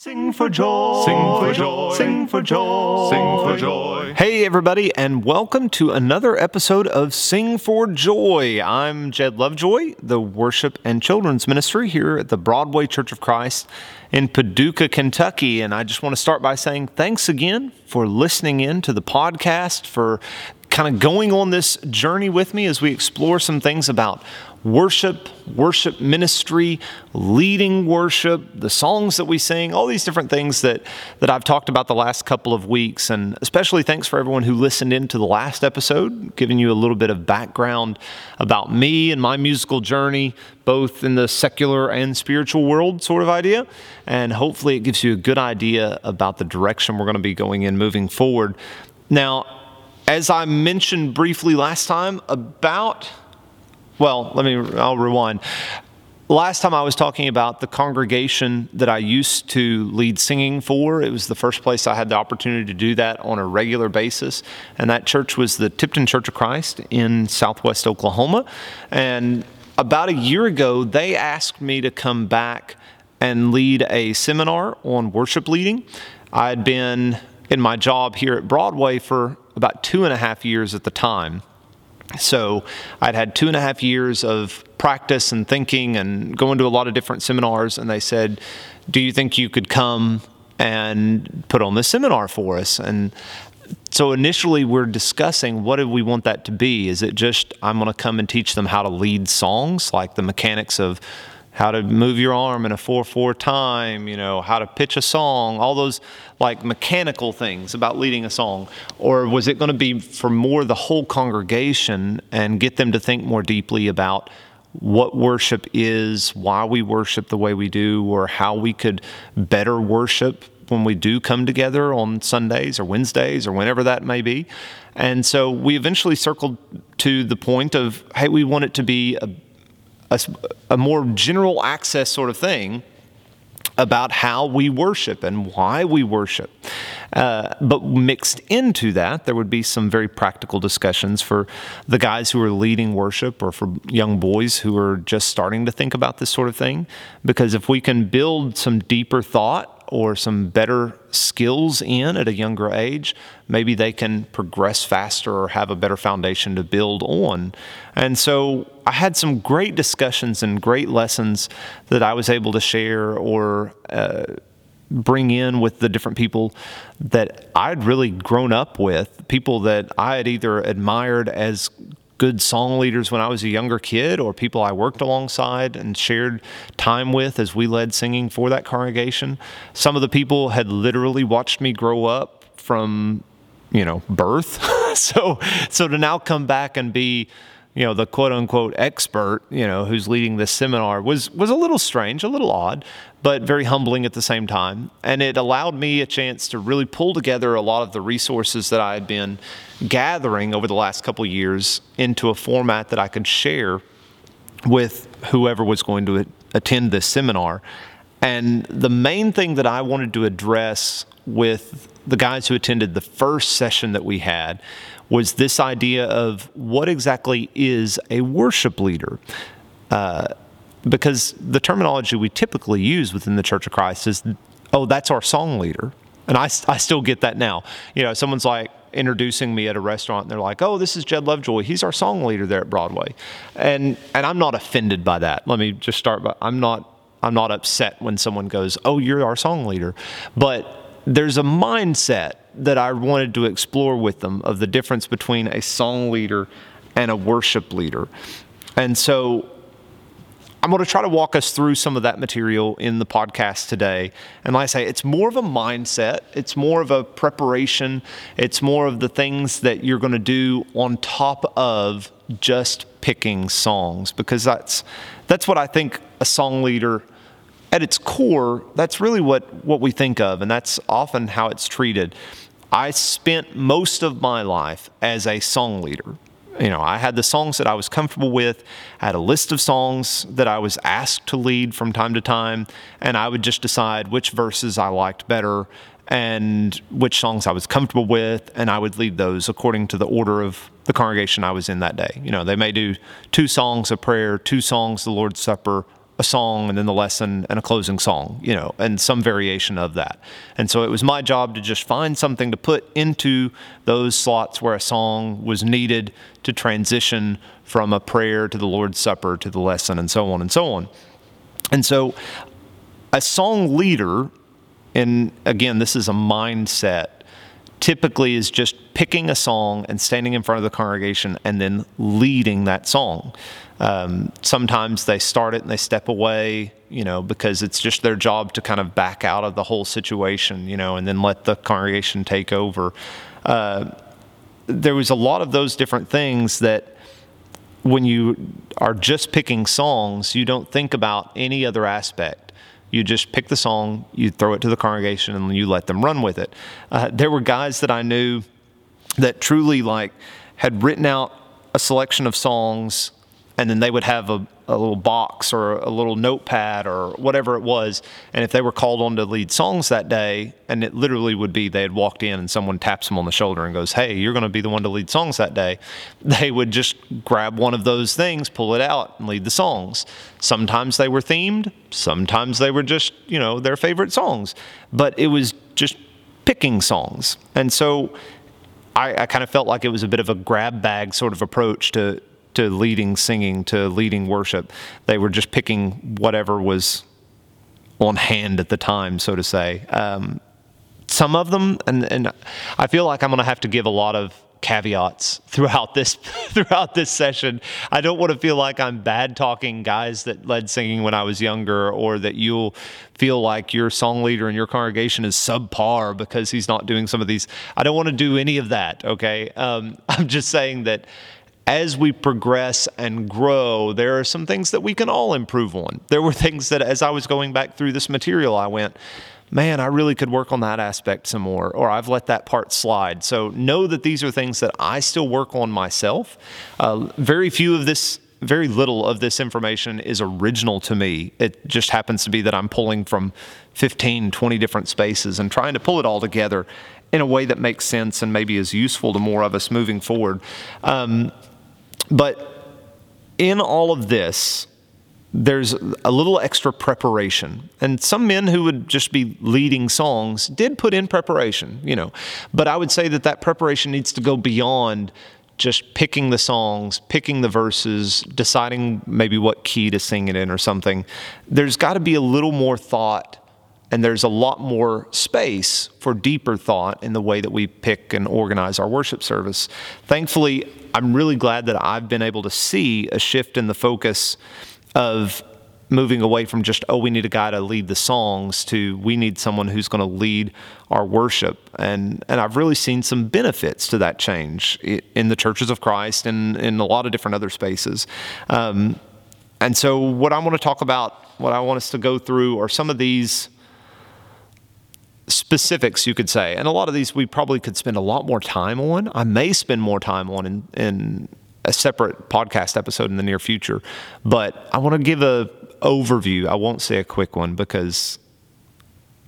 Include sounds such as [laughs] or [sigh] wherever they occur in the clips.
Sing for joy. Sing for joy. Sing for joy. Sing for joy. Hey, everybody, and welcome to another episode of Sing for Joy. I'm Jed Lovejoy, the worship and children's ministry here at the Broadway Church of Christ in Paducah, Kentucky. And I just want to start by saying thanks again for listening in to the podcast, for kind of going on this journey with me as we explore some things about worship, worship ministry, leading worship, the songs that we sing, all these different things that, that I've talked about the last couple of weeks. And especially thanks for everyone who listened in to the last episode, giving you a little bit of background about me and my musical journey, both in the secular and spiritual world sort of idea. And hopefully it gives you a good idea about the direction we're going to be going in moving forward. Now, as I mentioned briefly last time, about well, let me, I'll rewind. Last time I was talking about the congregation that I used to lead singing for. It was the first place I had the opportunity to do that on a regular basis. And that church was the Tipton Church of Christ in southwest Oklahoma. And about a year ago, they asked me to come back and lead a seminar on worship leading. I had been in my job here at Broadway for about two and a half years at the time. So I'd had two and a half years of practice and thinking and going to a lot of different seminars, and they said, Do you think you could come and put on this seminar for us? And so initially we're discussing what do we want that to be? Is it just I'm going to come and teach them how to lead songs, like the mechanics of how to move your arm in a 4-4 time, you know, how to pitch a song, all those like mechanical things about leading a song? Or was it going to be for more the whole congregation and get them to think more deeply about what worship is, why we worship the way we do, or how we could better worship when we do come together on Sundays or Wednesdays or whenever that may be. And so we eventually circled to the point of, hey, we want it to be a a, a more general access sort of thing about how we worship and why we worship. Uh, but mixed into that, there would be some very practical discussions for the guys who are leading worship or for young boys who are just starting to think about this sort of thing. Because if we can build some deeper thought or some better skills in at a younger age, maybe they can progress faster or have a better foundation to build on. And so I had some great discussions and great lessons that I was able to share or uh, bring in with the different people that I'd really grown up with, people that I had either admired as good song leaders when I was a younger kid or people I worked alongside and shared time with as we led singing for that congregation. Some of the people had literally watched me grow up from, you know, birth. [laughs] so so to now come back and be you know the quote unquote expert you know who's leading this seminar was was a little strange a little odd but very humbling at the same time. And it allowed me a chance to really pull together a lot of the resources that i had been gathering over the last couple years into a format that i could share with whoever was going to attend this seminar. And the main thing that i wanted to address with the guys who attended the first session that we had was this idea of what exactly is a worship leader. Uh, because the terminology we typically use within the Church of Christ is, oh, that's our song leader. And I, I still get that now. You know, someone's like introducing me at a restaurant and they're like, oh, this is Jed Lovejoy. He's our song leader there at Broadway. And, and I'm not offended by that. Let me just start by, I'm not, I'm not upset when someone goes, oh, you're our song leader. But there's a mindset that I wanted to explore with them of the difference between a song leader and a worship leader. And so I'm going to try to walk us through some of that material in the podcast today. And like I say, it's more of a mindset, it's more of a preparation, it's more of the things that you're going to do on top of just picking songs because that's that's what I think a song leader at its core, that's really what, what we think of, and that's often how it's treated. I spent most of my life as a song leader. You know, I had the songs that I was comfortable with. I had a list of songs that I was asked to lead from time to time, and I would just decide which verses I liked better and which songs I was comfortable with, and I would lead those according to the order of the congregation I was in that day. You know, they may do two songs of prayer, two songs the Lord's Supper, a song and then the lesson and a closing song, you know, and some variation of that. And so it was my job to just find something to put into those slots where a song was needed to transition from a prayer to the Lord's Supper to the lesson and so on and so on. And so a song leader, and again, this is a mindset typically is just picking a song and standing in front of the congregation and then leading that song. Um, sometimes they start it and they step away, you know, because it's just their job to kind of back out of the whole situation, you know, and then let the congregation take over. Uh, there was a lot of those different things that when you are just picking songs, you don't think about any other aspect you just pick the song, you throw it to the congregation, and you let them run with it. Uh, there were guys that I knew that truly like had written out a selection of songs and then they would have a, a little box or a little notepad or whatever it was. And if they were called on to lead songs that day, and it literally would be they had walked in and someone taps them on the shoulder and goes, Hey, you're going to be the one to lead songs that day, [laughs] they would just grab one of those things, pull it out, and lead the songs. Sometimes they were themed, sometimes they were just, you know, their favorite songs, but it was just picking songs. And so I, I kind of felt like it was a bit of a grab bag sort of approach to to leading singing to leading worship. They were just picking whatever was on hand at the time, so to say. Um, some of them, and, and I feel like I'm going to have to give a lot of caveats [laughs] throughout this [laughs] throughout this session. I don't want to feel like I'm bad talking guys that led singing when I was younger, or that you'll feel like your song leader in your congregation is subpar because he's not doing some of these. I don't want to do any of that. Okay, um, [laughs] I'm just saying that as we progress and grow, there are some things that we can all improve on. There were [laughs] things that, as I was going back through this material, I went, man, I really could work on that aspect some more, or I've let that part slide. So know that these are things that I still work on myself. Uh, very few of this. Very little of this information is original to me. It just happens to be that I'm pulling from 15, 20 different spaces and trying to pull it all together in a way that makes sense and maybe is useful to more of us moving forward. Um, but in all of this, there's a little extra preparation. And some men who would just be leading songs did put in preparation, you know. But I would say that that preparation needs to go beyond just picking the songs, picking the verses, deciding maybe what key to sing it in or something. There's got to be a little more thought and there's a lot more space for deeper thought in the way that we pick and organize our worship service. Thankfully, I'm really glad that I've been able to see a shift in the focus of moving away from just, oh, we need a guy to lead the songs to we need someone who's going to lead our worship. And, and I've really seen some benefits to that change in the churches of Christ and in a lot of different other spaces. Um, and so, what I want to talk about, what I want us to go through, are some of these specifics, you could say. And a lot of these we probably could spend a lot more time on. I may spend more time on in, in a separate podcast episode in the near future. But I want to give a overview. I won't say a quick one because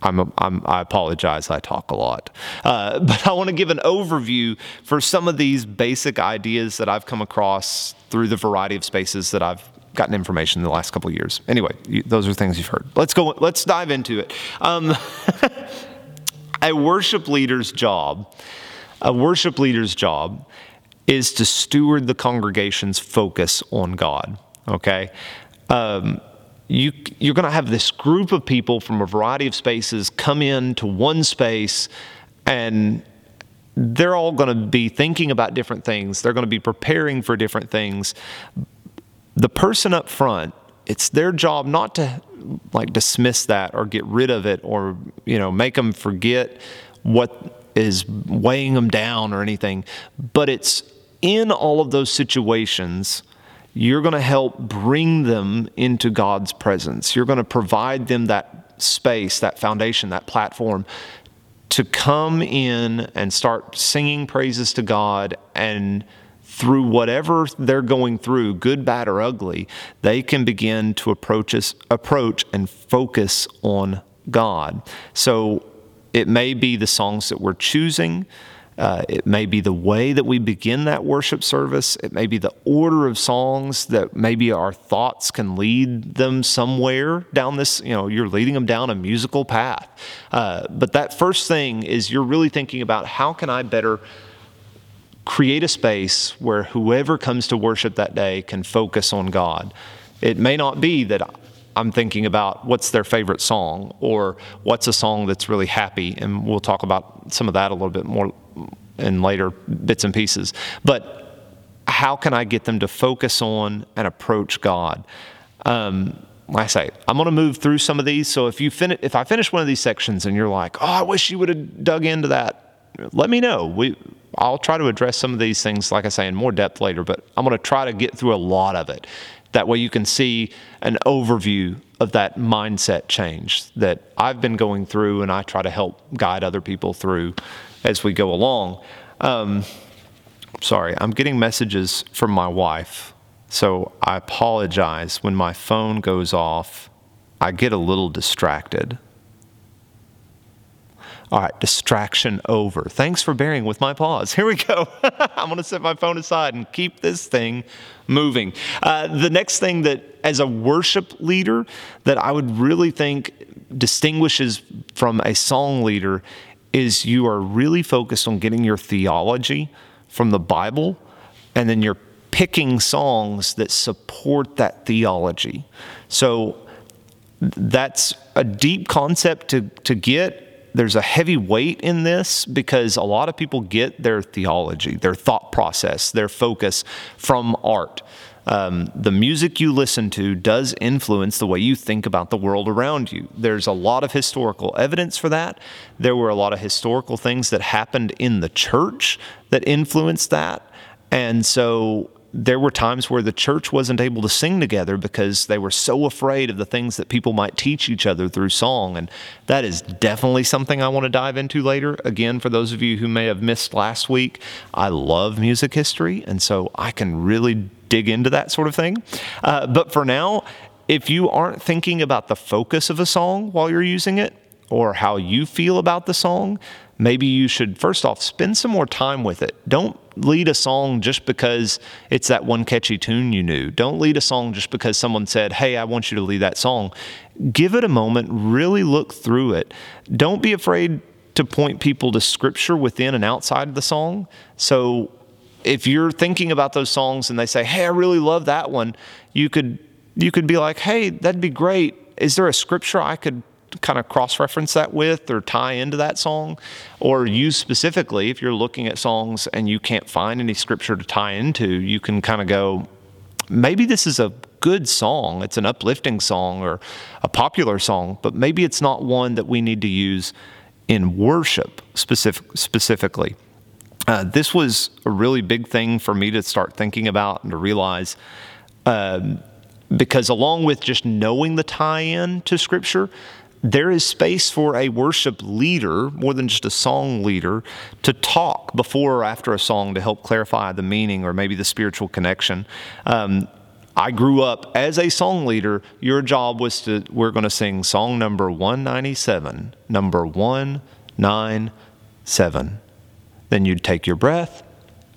I'm, a, I'm i apologize. I talk a lot, uh, [laughs] but I want to give an overview for some of these basic ideas that I've come across through the variety of spaces that I've gotten information in the last couple of years. Anyway, you, those are things you've heard. Let's go. Let's dive into it. Um, [laughs] a worship leader's job, a worship leader's job is to steward the congregation's focus on God. Okay? Um, you, you're going to have this group of people from a variety of spaces come into one space and they're all going to be thinking about different things. They're going to be preparing for different things. The person up front, it's their job not to like dismiss that or get rid of it or you know make them forget what is weighing them down or anything. But it's in all of those situations you're going to help bring them into God's presence. You're going to provide them that space that foundation that platform to come in and start singing praises to God and through whatever they're going through, good, bad, or ugly, they can begin to approach us, approach and focus on God. So it may be the songs that we're choosing. Uh, it may be the way that we begin that worship service. It may be the order of songs that maybe our thoughts can lead them somewhere down this, you know, you're leading them down a musical path. Uh, but that first thing is you're really thinking about how can I better create a space where whoever comes to worship that day can focus on God. It may not be that I'm thinking about what's their favorite song or what's a song that's really happy, and we'll talk about some of that a little bit more in later bits and pieces. But how can I get them to focus on and approach God? Um, I say, I'm going to move through some of these. So if you fin- if I finish one of these sections and you're like, "Oh, I wish you would have dug into that," let me know. We I'll try to address some of these things, like I say, in more depth later, but I'm going to try to get through a lot of it. That way you can see an overview of that mindset change that I've been going through and I try to help guide other people through as we go along. Um, sorry, I'm getting messages from my wife. So I apologize when my phone goes off. I get a little distracted. All right, distraction over. Thanks for bearing with my pause. [laughs] Here we go. I'm going to set my phone aside and keep this thing moving. Uh, the next thing that, as a worship leader, that I would really think distinguishes from a song leader is you are really focused on getting your theology from the Bible, and then you're picking songs that support that theology. So that's a deep concept to, to get there's a heavy weight in this because a lot of people get their theology, their thought process, their focus from art. Um, the music you listen to does influence the way you think about the world around you. There's a lot of historical evidence for that. There were a lot of historical things that happened in the church that influenced that. And so there were times where the church wasn't able to sing together because they were so afraid of the things that people might teach each other through song. And that is definitely something I want to dive into later. Again, for those of you who may have missed last week, I love music history, and so I can really dig into that sort of thing. Uh, but for now, if you aren't thinking about the focus of a song while you're using it, or how you feel about the song, maybe you should first off spend some more time with it. Don't lead a song just because it's that one catchy tune you knew. Don't lead a song just because someone said, Hey, I want you to lead that song. Give it a moment, really look through it. Don't be afraid to point people to scripture within and outside of the song. So if you're thinking about those songs and they say, Hey, I really love that one, you could you could be like, Hey, that'd be great. Is there a scripture I could kind of cross reference that with or tie into that song? Or use specifically if you're looking at songs and you can't find any scripture to tie into you can kind of go maybe this is a good song. It's an uplifting song or a popular song but maybe it's not one that we need to use in worship specific, specifically. Uh, this was a really big thing for me to start thinking about and to realize um, because along with just knowing the tie in to scripture there is space for a worship leader, more than just a song leader, to talk before or after a song to help clarify the meaning or maybe the spiritual connection. Um, I grew up as a song leader. Your job was to, we're going to sing song number 197, number 197. Then you'd take your breath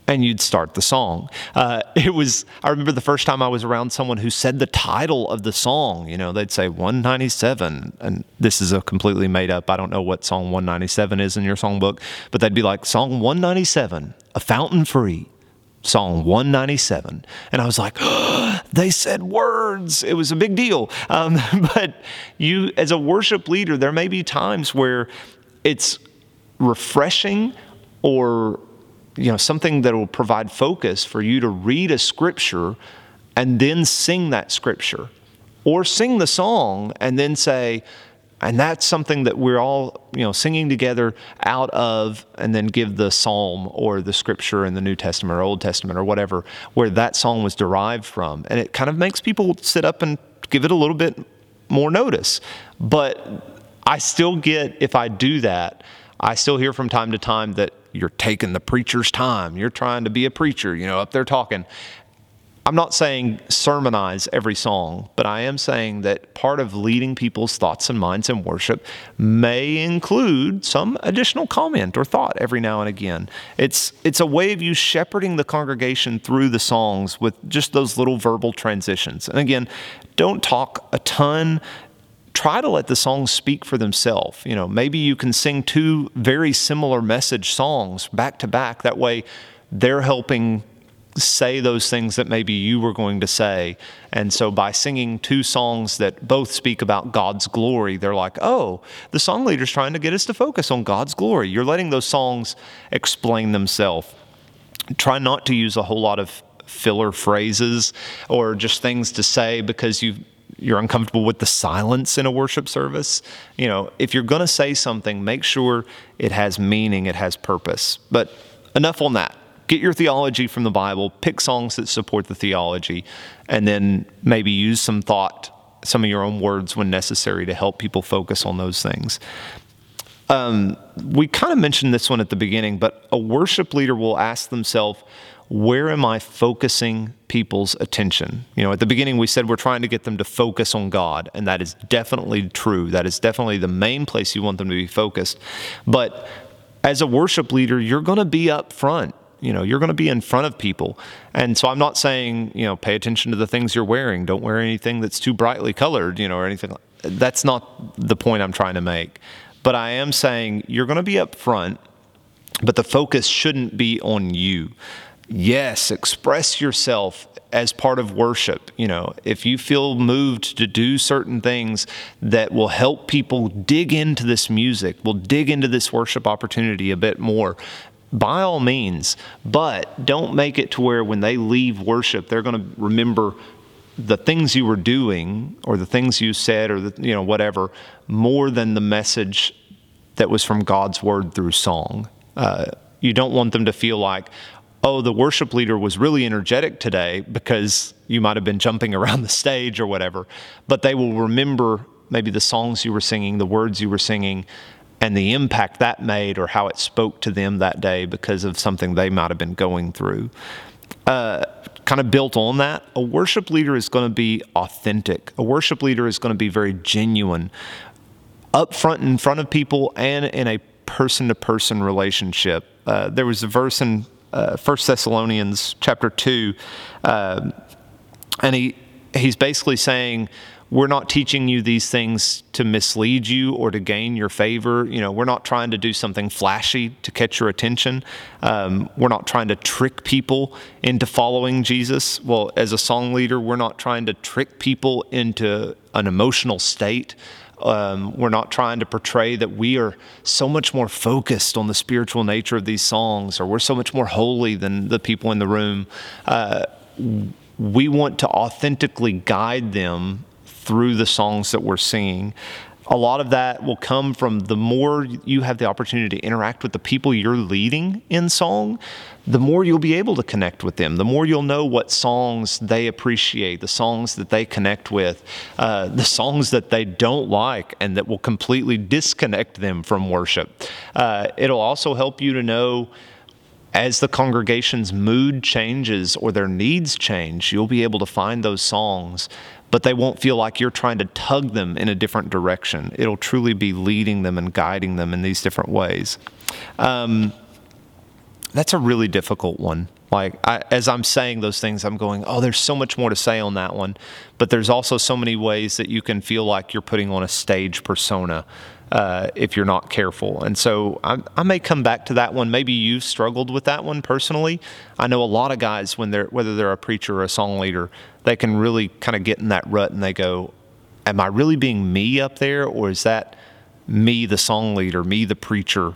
and you'd start the song. Uh, [laughs] it was, I remember the first time I was around someone who said the title of the song. You know, they'd say 197, and this is a completely made up, I don't know what song 197 is in your songbook, but they'd be like, Song 197, A Fountain Free. Song 197. And I was like, oh, [gasps] they said words. It was a big deal. Um, [laughs] but you, as a worship leader, there may be times where it's refreshing or you know, something that will provide focus for you to read a scripture and then sing that scripture or sing the song and then say, and that's something that we're all, you know, singing together out of and then give the psalm or the scripture in the New Testament or Old Testament or whatever where that song was derived from. And it kind of makes people sit up and give it a little bit more notice. But I still get, if I do that, I still hear from time to time that you're taking the preacher's time. You're trying to be a preacher, you know, up there talking. I'm not saying sermonize every song, but I am saying that part of leading people's thoughts and minds in worship may include some additional comment or thought every now and again. It's it's a way of you shepherding the congregation through the songs with just those little verbal transitions. And again, don't talk a ton try to let the songs speak for themselves. You know, maybe you can sing two very similar message songs back to back. That way, they're helping say those things that maybe you were going to say. And so by singing two songs that both speak about God's glory, they're like, oh, the song leader's trying to get us to focus on God's glory. You're letting those songs explain themselves. Try not to use a whole lot of filler phrases or just things to say because you you're uncomfortable with the silence in a worship service. You know, if you're going to say something, make sure it has meaning, it has purpose. But enough on that get your theology from the Bible, pick songs that support the theology, and then maybe use some thought, some of your own words when necessary to help people focus on those things. Um, we kind of mentioned this one at the beginning, but a worship leader will ask themselves, where am I focusing people's attention? You know, at the beginning we said we're trying to get them to focus on God, and that is definitely true. That is definitely the main place you want them to be focused. But as a worship leader, you're going to be up front you know you're going to be in front of people and so i'm not saying you know pay attention to the things you're wearing don't wear anything that's too brightly colored you know or anything that's not the point i'm trying to make but i am saying you're going to be up front but the focus shouldn't be on you yes express yourself as part of worship. You know, if you feel moved to do certain things that will help people dig into this music, will dig into this worship opportunity a bit more, by all means, but don't make it to where when they leave worship, they're going to remember the things you were doing or the things you said or the, you know whatever more than the message that was from God's word through song. Uh, you don't want them to feel like, oh, the worship leader was really energetic today because you might have been jumping [laughs] around the stage or whatever, but they will remember maybe the songs you were singing, the words you were singing, and the impact that made or how it spoke to them that day because of something they might have been going through. Uh, kind of built on that, a worship leader is going to be authentic. A worship leader is going to be very genuine, up front in front of people and in a person to person relationship. Uh, there was a verse in uh, 1 Thessalonians chapter 2, uh, and he, he's basically saying, we're not teaching you these things to mislead you or to gain your favor. You know, we're not trying to do something flashy to catch your attention. Um, we're not trying to trick people into following Jesus. Well, as a song leader, we're not trying to trick people into an emotional state. Um, we're not trying to portray that we are so much more focused on the spiritual nature of these songs or we're so much more holy than the people in the room. Uh, we want to authentically guide them through the songs that we're singing. A lot of that will come from the more you have the opportunity to interact with the people you're leading in song, the more you'll be able to connect with them, the more you'll know what songs they appreciate, the songs that they connect with, uh, the songs that they don't like, and that will completely disconnect them from worship. Uh, it'll also help you to know as the congregation's mood changes or their needs change, you'll be able to find those songs but they won't feel like you're trying to tug them in a different direction. It'll truly be leading them and guiding them in these different ways. Um, that's a really difficult one. Like, I, as I'm saying those things, I'm going, oh, there's so much more to say on that one. But there's also so many ways that you can feel like you're putting on a stage persona uh, if you're not careful. And so I, I, may come back to that one. Maybe you've struggled with that one personally. I know a lot of guys, when they're whether they're a preacher or a song leader, they can really kind of get in that rut and they go, Am I really being me up there, or is that me, the song leader, me, the preacher,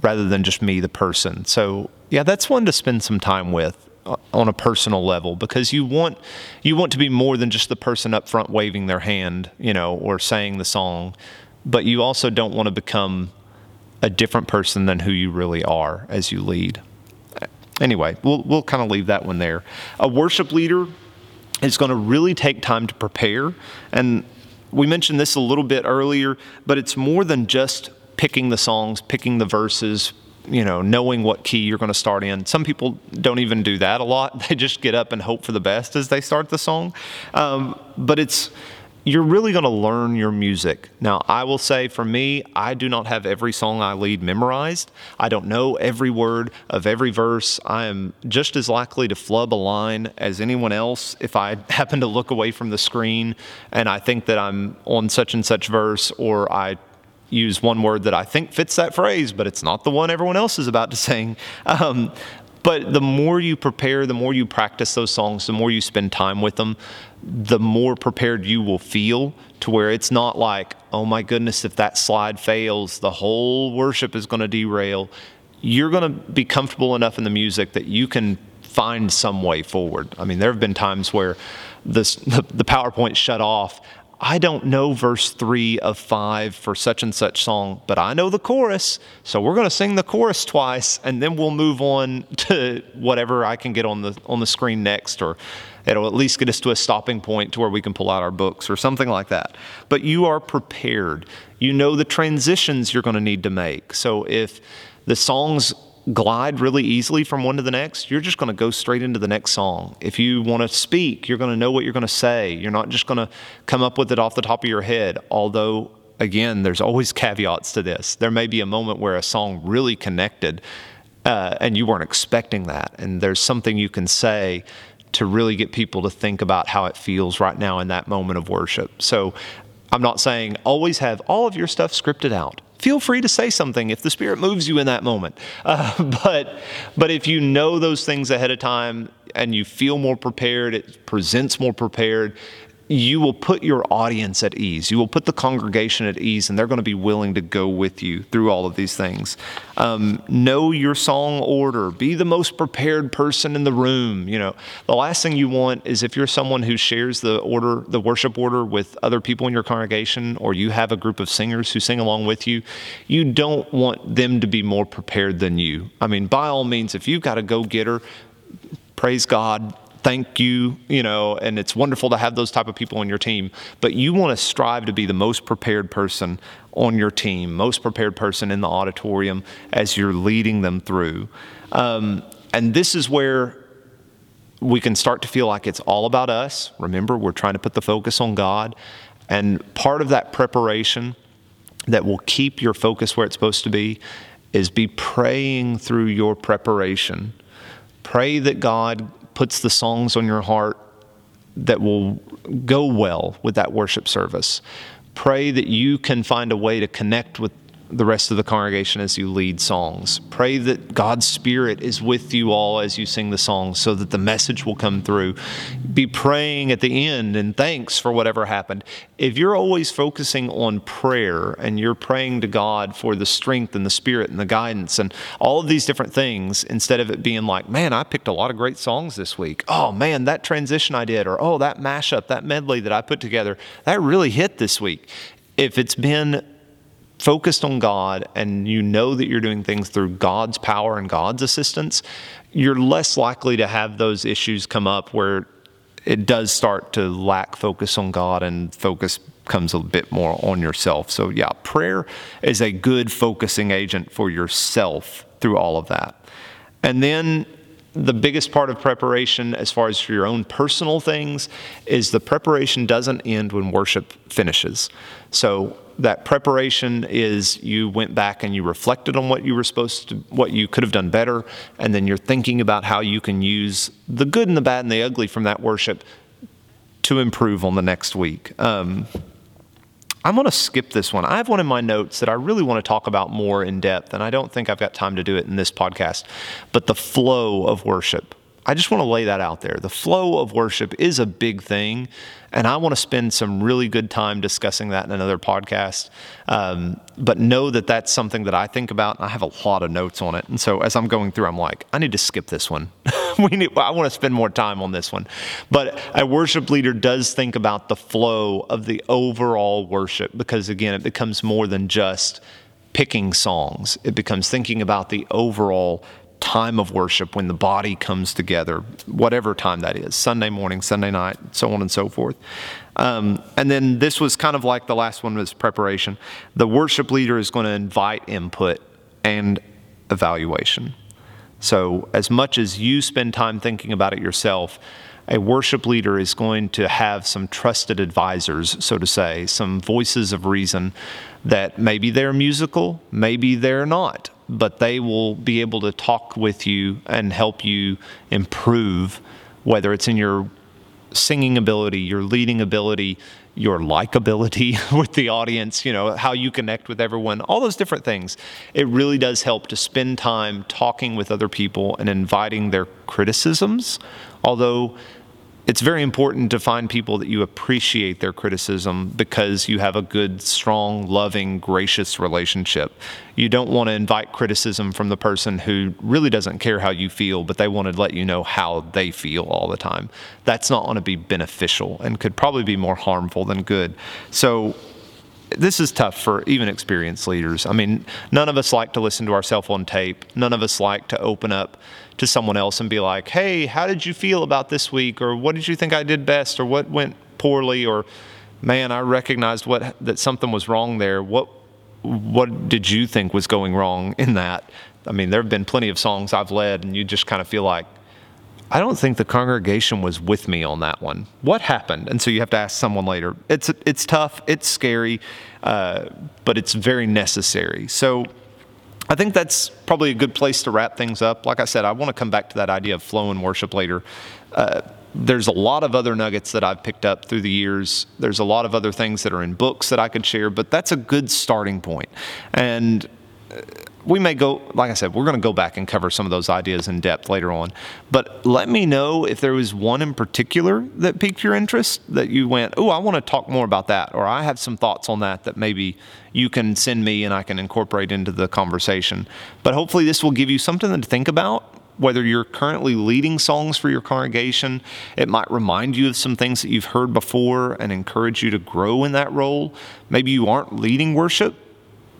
rather than just me, the person? So, yeah, that's one to spend some time with uh, on a personal level because you want you want to be more than just the person up front waving their hand, you know, or saying the song, but you also don't want to become a different person than who you really are as you lead. Anyway, we'll we'll kind of leave that one there. A worship leader is going to really take time to prepare. And we mentioned this a little bit earlier, but it's more than just picking the songs, picking the verses, you know, knowing what key you're going to start in. Some people don't even do that a lot. [laughs] They just get up and hope for the best as they start the song. Um, but it's, you're really going to learn your music. Now, I will say for me, I do not have every song I lead memorized. I don't know every word of every verse. I am just as likely to flub a line as anyone else if I [laughs] happen to look away from the screen and I think that I'm on such and such verse or I use one word that I think fits that phrase, but it's not the one everyone else is about to sing. [laughs] Um, but the more you prepare, the more you practice those songs, the more you spend time with them, the more prepared you will feel to where it's not like, oh my goodness, if that slide fails, the whole worship is going to derail. You're going to be comfortable enough in the music that you can find some way forward. I mean, there have been times where the, [laughs] the PowerPoint shut off. I don't know verse three of five for such and such song, but I know the chorus. So we're going to sing the chorus twice, and then we'll move on to whatever I can get on the on the screen next, or it'll at least get us to a stopping point to where we can pull out our books or something like that. But you are prepared. You know the transitions you're going to need to make. So if the songs glide really easily from one to the next, you're just going to go straight into the next song. If you want to speak, you're going to know what you're going to say. You're not just going to come up with it off the top of your head, although again, there's always [laughs] caveats to this. There may be a moment where a song really connected uh, and you weren't expecting that, and there's something you can say to really get people to think about how it feels right now in that moment of worship. So I'm not saying always have all of your stuff scripted out feel free to say something if the Spirit moves you in that moment. Uh, [laughs] but, but if you know those things ahead of time and you feel more prepared, it presents more prepared, you will put your audience at ease. You will put the congregation at ease, and they're going to be willing to go with you through all of these things. Um, know your song order. Be the most prepared person in the room. You know, the last thing you want is if you're someone who shares the order, the worship order with other people in your congregation, or you have a group of singers who sing along with you, you don't want them to be more prepared than you. I mean, by all means, if you've got a go getter, praise God thank you, you know, and it's wonderful to have those type of people on your team. But you want to strive to be the most prepared person on your team, most prepared person in the auditorium as you're leading them through. Um, and this is where we can start to feel like it's all about us. Remember, we're trying to put the focus on God. And part of that preparation that will keep your focus where it's supposed to be is be praying through your preparation. Pray that God puts the songs on your heart that will go well with that worship service. Pray that you can find a way to connect with the rest of the congregation as you lead songs. Pray that God's Spirit is with you all as you sing the songs so that the message will come through. Be praying at the end and thanks for whatever happened. If you're always focusing on prayer and you're praying to God for the strength and the Spirit and the guidance and all of these different things, instead of it being like, man, I picked a lot of great songs this week. Oh, man, that transition I did, or oh, that mashup, that medley that I put together, that really hit this week. If it's been focused on God and you know that you're doing things through God's power and God's assistance, you're less likely to have those issues come up where it does start to lack focus on God and focus comes a bit more on yourself. So, yeah, prayer is a good focusing agent for yourself through all of that. And then the biggest part of preparation, as far as for your own personal things, is the preparation doesn't end when worship finishes. So, that preparation is you went back and you reflected on what you were supposed to, what you could have done better, and then you're thinking about how you can use the good and the bad and the ugly from that worship to improve on the next week. Um, I'm going to skip this one. I have one in my notes that I really want to talk about more in depth, and I don't think I've got time to do it in this podcast. But the flow of worship. I just want to lay that out there. The flow of worship is a big thing, and I want to spend some really good time discussing that in another podcast. Um, but know that that's something that I think about, and I have a lot of notes on it. And so as I'm going through, I'm like, I need to skip this one. [laughs] we need, I want to spend more time on this one. But a worship leader does think about the flow of the overall worship because, again, it becomes more than just picking songs. It becomes thinking about the overall time of worship when the body comes together, whatever time that is Sunday morning, Sunday night, so on and so forth. Um, and then this was kind of like the last one was preparation. The worship leader is going to invite input. And evaluation. So, as much as you spend time thinking about it yourself, a worship leader is going to have some trusted advisors, so to say, some voices of reason that maybe they're musical, maybe they're not, but they will be able to talk with you and help you improve, whether it's in your singing ability, your leading ability, your likability [laughs] with the audience, you know, how you connect with everyone, all those different things. It really does help to spend time talking with other people and inviting their criticisms. Although it's very important to find people that you appreciate their criticism because you have a good, strong, loving, gracious relationship. You don't want to invite criticism from the person who really doesn't care how you feel, but they want to let you know how they feel all the time. That's not going to be beneficial and could probably be more harmful than good. So, this is tough for even experienced leaders. I mean, none of us like to listen to ourselves on tape. None of us like to open up to someone else and be like, hey, how did you feel about this week? Or what did you think I did best? Or what went poorly? Or man, I recognized what that something was wrong there. What what did you think was going wrong in that? I mean, there have been plenty of songs I've led, and you just kind of feel like, I don't think the congregation was with me on that one. What happened? And so you have to ask someone later. It's it's tough. It's scary, uh, but it's very necessary. So I think that's probably a good place to wrap things up. Like I said, I want to come back to that idea of flow and worship later. Uh, there's a lot of other nuggets that I've picked up through the years. There's a lot of other things that are in books that I could share, but that's a good starting point. And we may go, like I said, we're going to go back and cover some of those ideas in depth later on. But let me know if there was one in particular that piqued your interest that you went, oh, I want to talk more about that, or I have some thoughts on that that maybe you can send me and I can incorporate into the conversation. But hopefully, this will give you something to think about. Whether you're currently leading songs for your congregation, it might remind you of some things that you've heard before and encourage you to grow in that role. Maybe you aren't leading worship,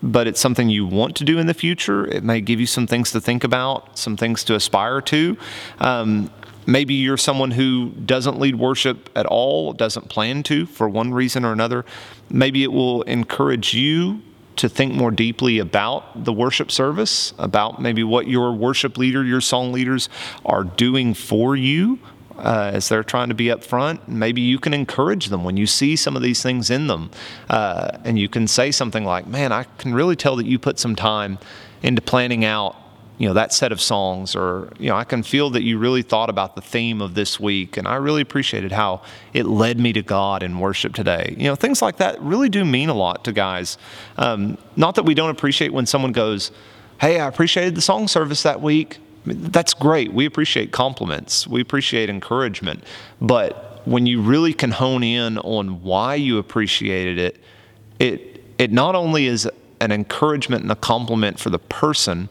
but it's something you want to do in the future. It may give you some things to think about, some things to aspire to. Um, maybe you're someone who doesn't lead worship at all, doesn't plan to for one reason or another. Maybe it will encourage you to think more deeply about the worship service, about maybe what your worship leader, your song leaders are doing for you uh, as they're trying to be up front. Maybe you can encourage them when you see some of these things in them. Uh, and you can say something like, Man, I can really tell that you put some time into planning out you know that set of songs or you know i can feel that you really thought about the theme of this week and i really appreciated how it led me to god in worship today you know things like that really do mean a lot to guys um, not that we don't appreciate when someone goes hey i appreciated the song service that week that's great. We appreciate compliments, we appreciate encouragement. But when you really can hone in on why you appreciated it, it, it not only is an encouragement and a compliment for the person,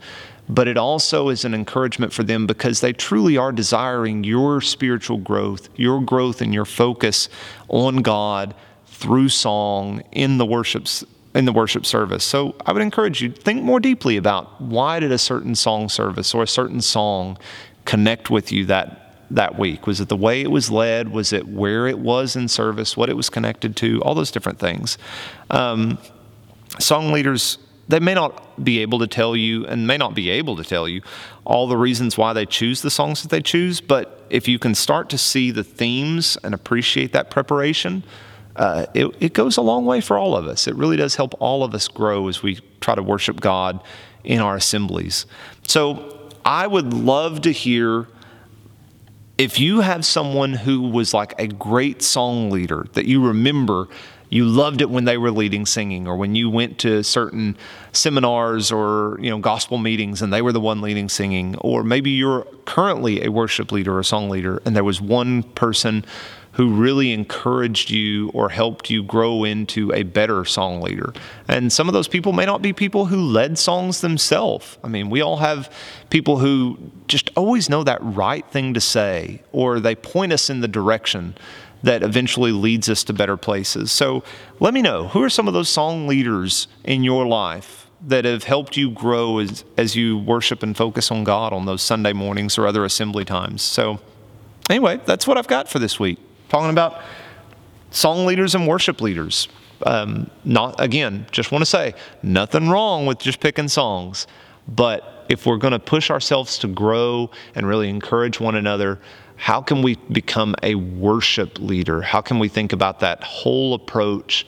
but it also is an encouragement for them because they truly are desiring your spiritual growth, your growth and your focus on God through song in the worships in the worship service. So I would encourage you think more deeply about why did a certain song service or a certain song connect with you that that week? Was it the way it was led? Was it where it was in service? What it was connected to? All those different things. Um, song leaders they may not be able to tell you and may not be able to tell you all the reasons why they choose the songs that they choose, but if you can start to see the themes and appreciate that preparation, uh, it, it goes a long way for all of us. It really does help all of us grow as we try to worship God in our assemblies. So I would love to hear if you have someone who was like a great song leader that you remember you loved it when they were leading singing or when you went to certain seminars or you know gospel meetings and they were the one leading singing or maybe you're currently a worship leader or song leader and there was one person who really encouraged you or helped you grow into a better song leader. And some of those people may not be people who led songs themselves. I mean, we all have people who just always know that right thing to say, or they point us in the direction that eventually leads us to better places. So let me know who are some of those song leaders in your life that have helped you grow as, as you worship and focus on God on those Sunday mornings or other assembly times. So, anyway, that's what I've got for this week talking about song leaders and worship leaders. Um, not again, just want to say nothing wrong with just picking songs, but if we're going to push ourselves to grow and really encourage one another, how can we become a worship leader? How can we think about that whole approach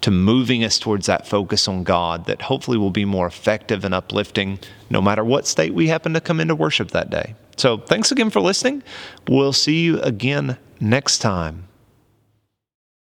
to moving us towards that focus on God that hopefully will be more effective and uplifting no matter what state we happen to come into worship that day? So, thanks again for listening. We'll see you again next time.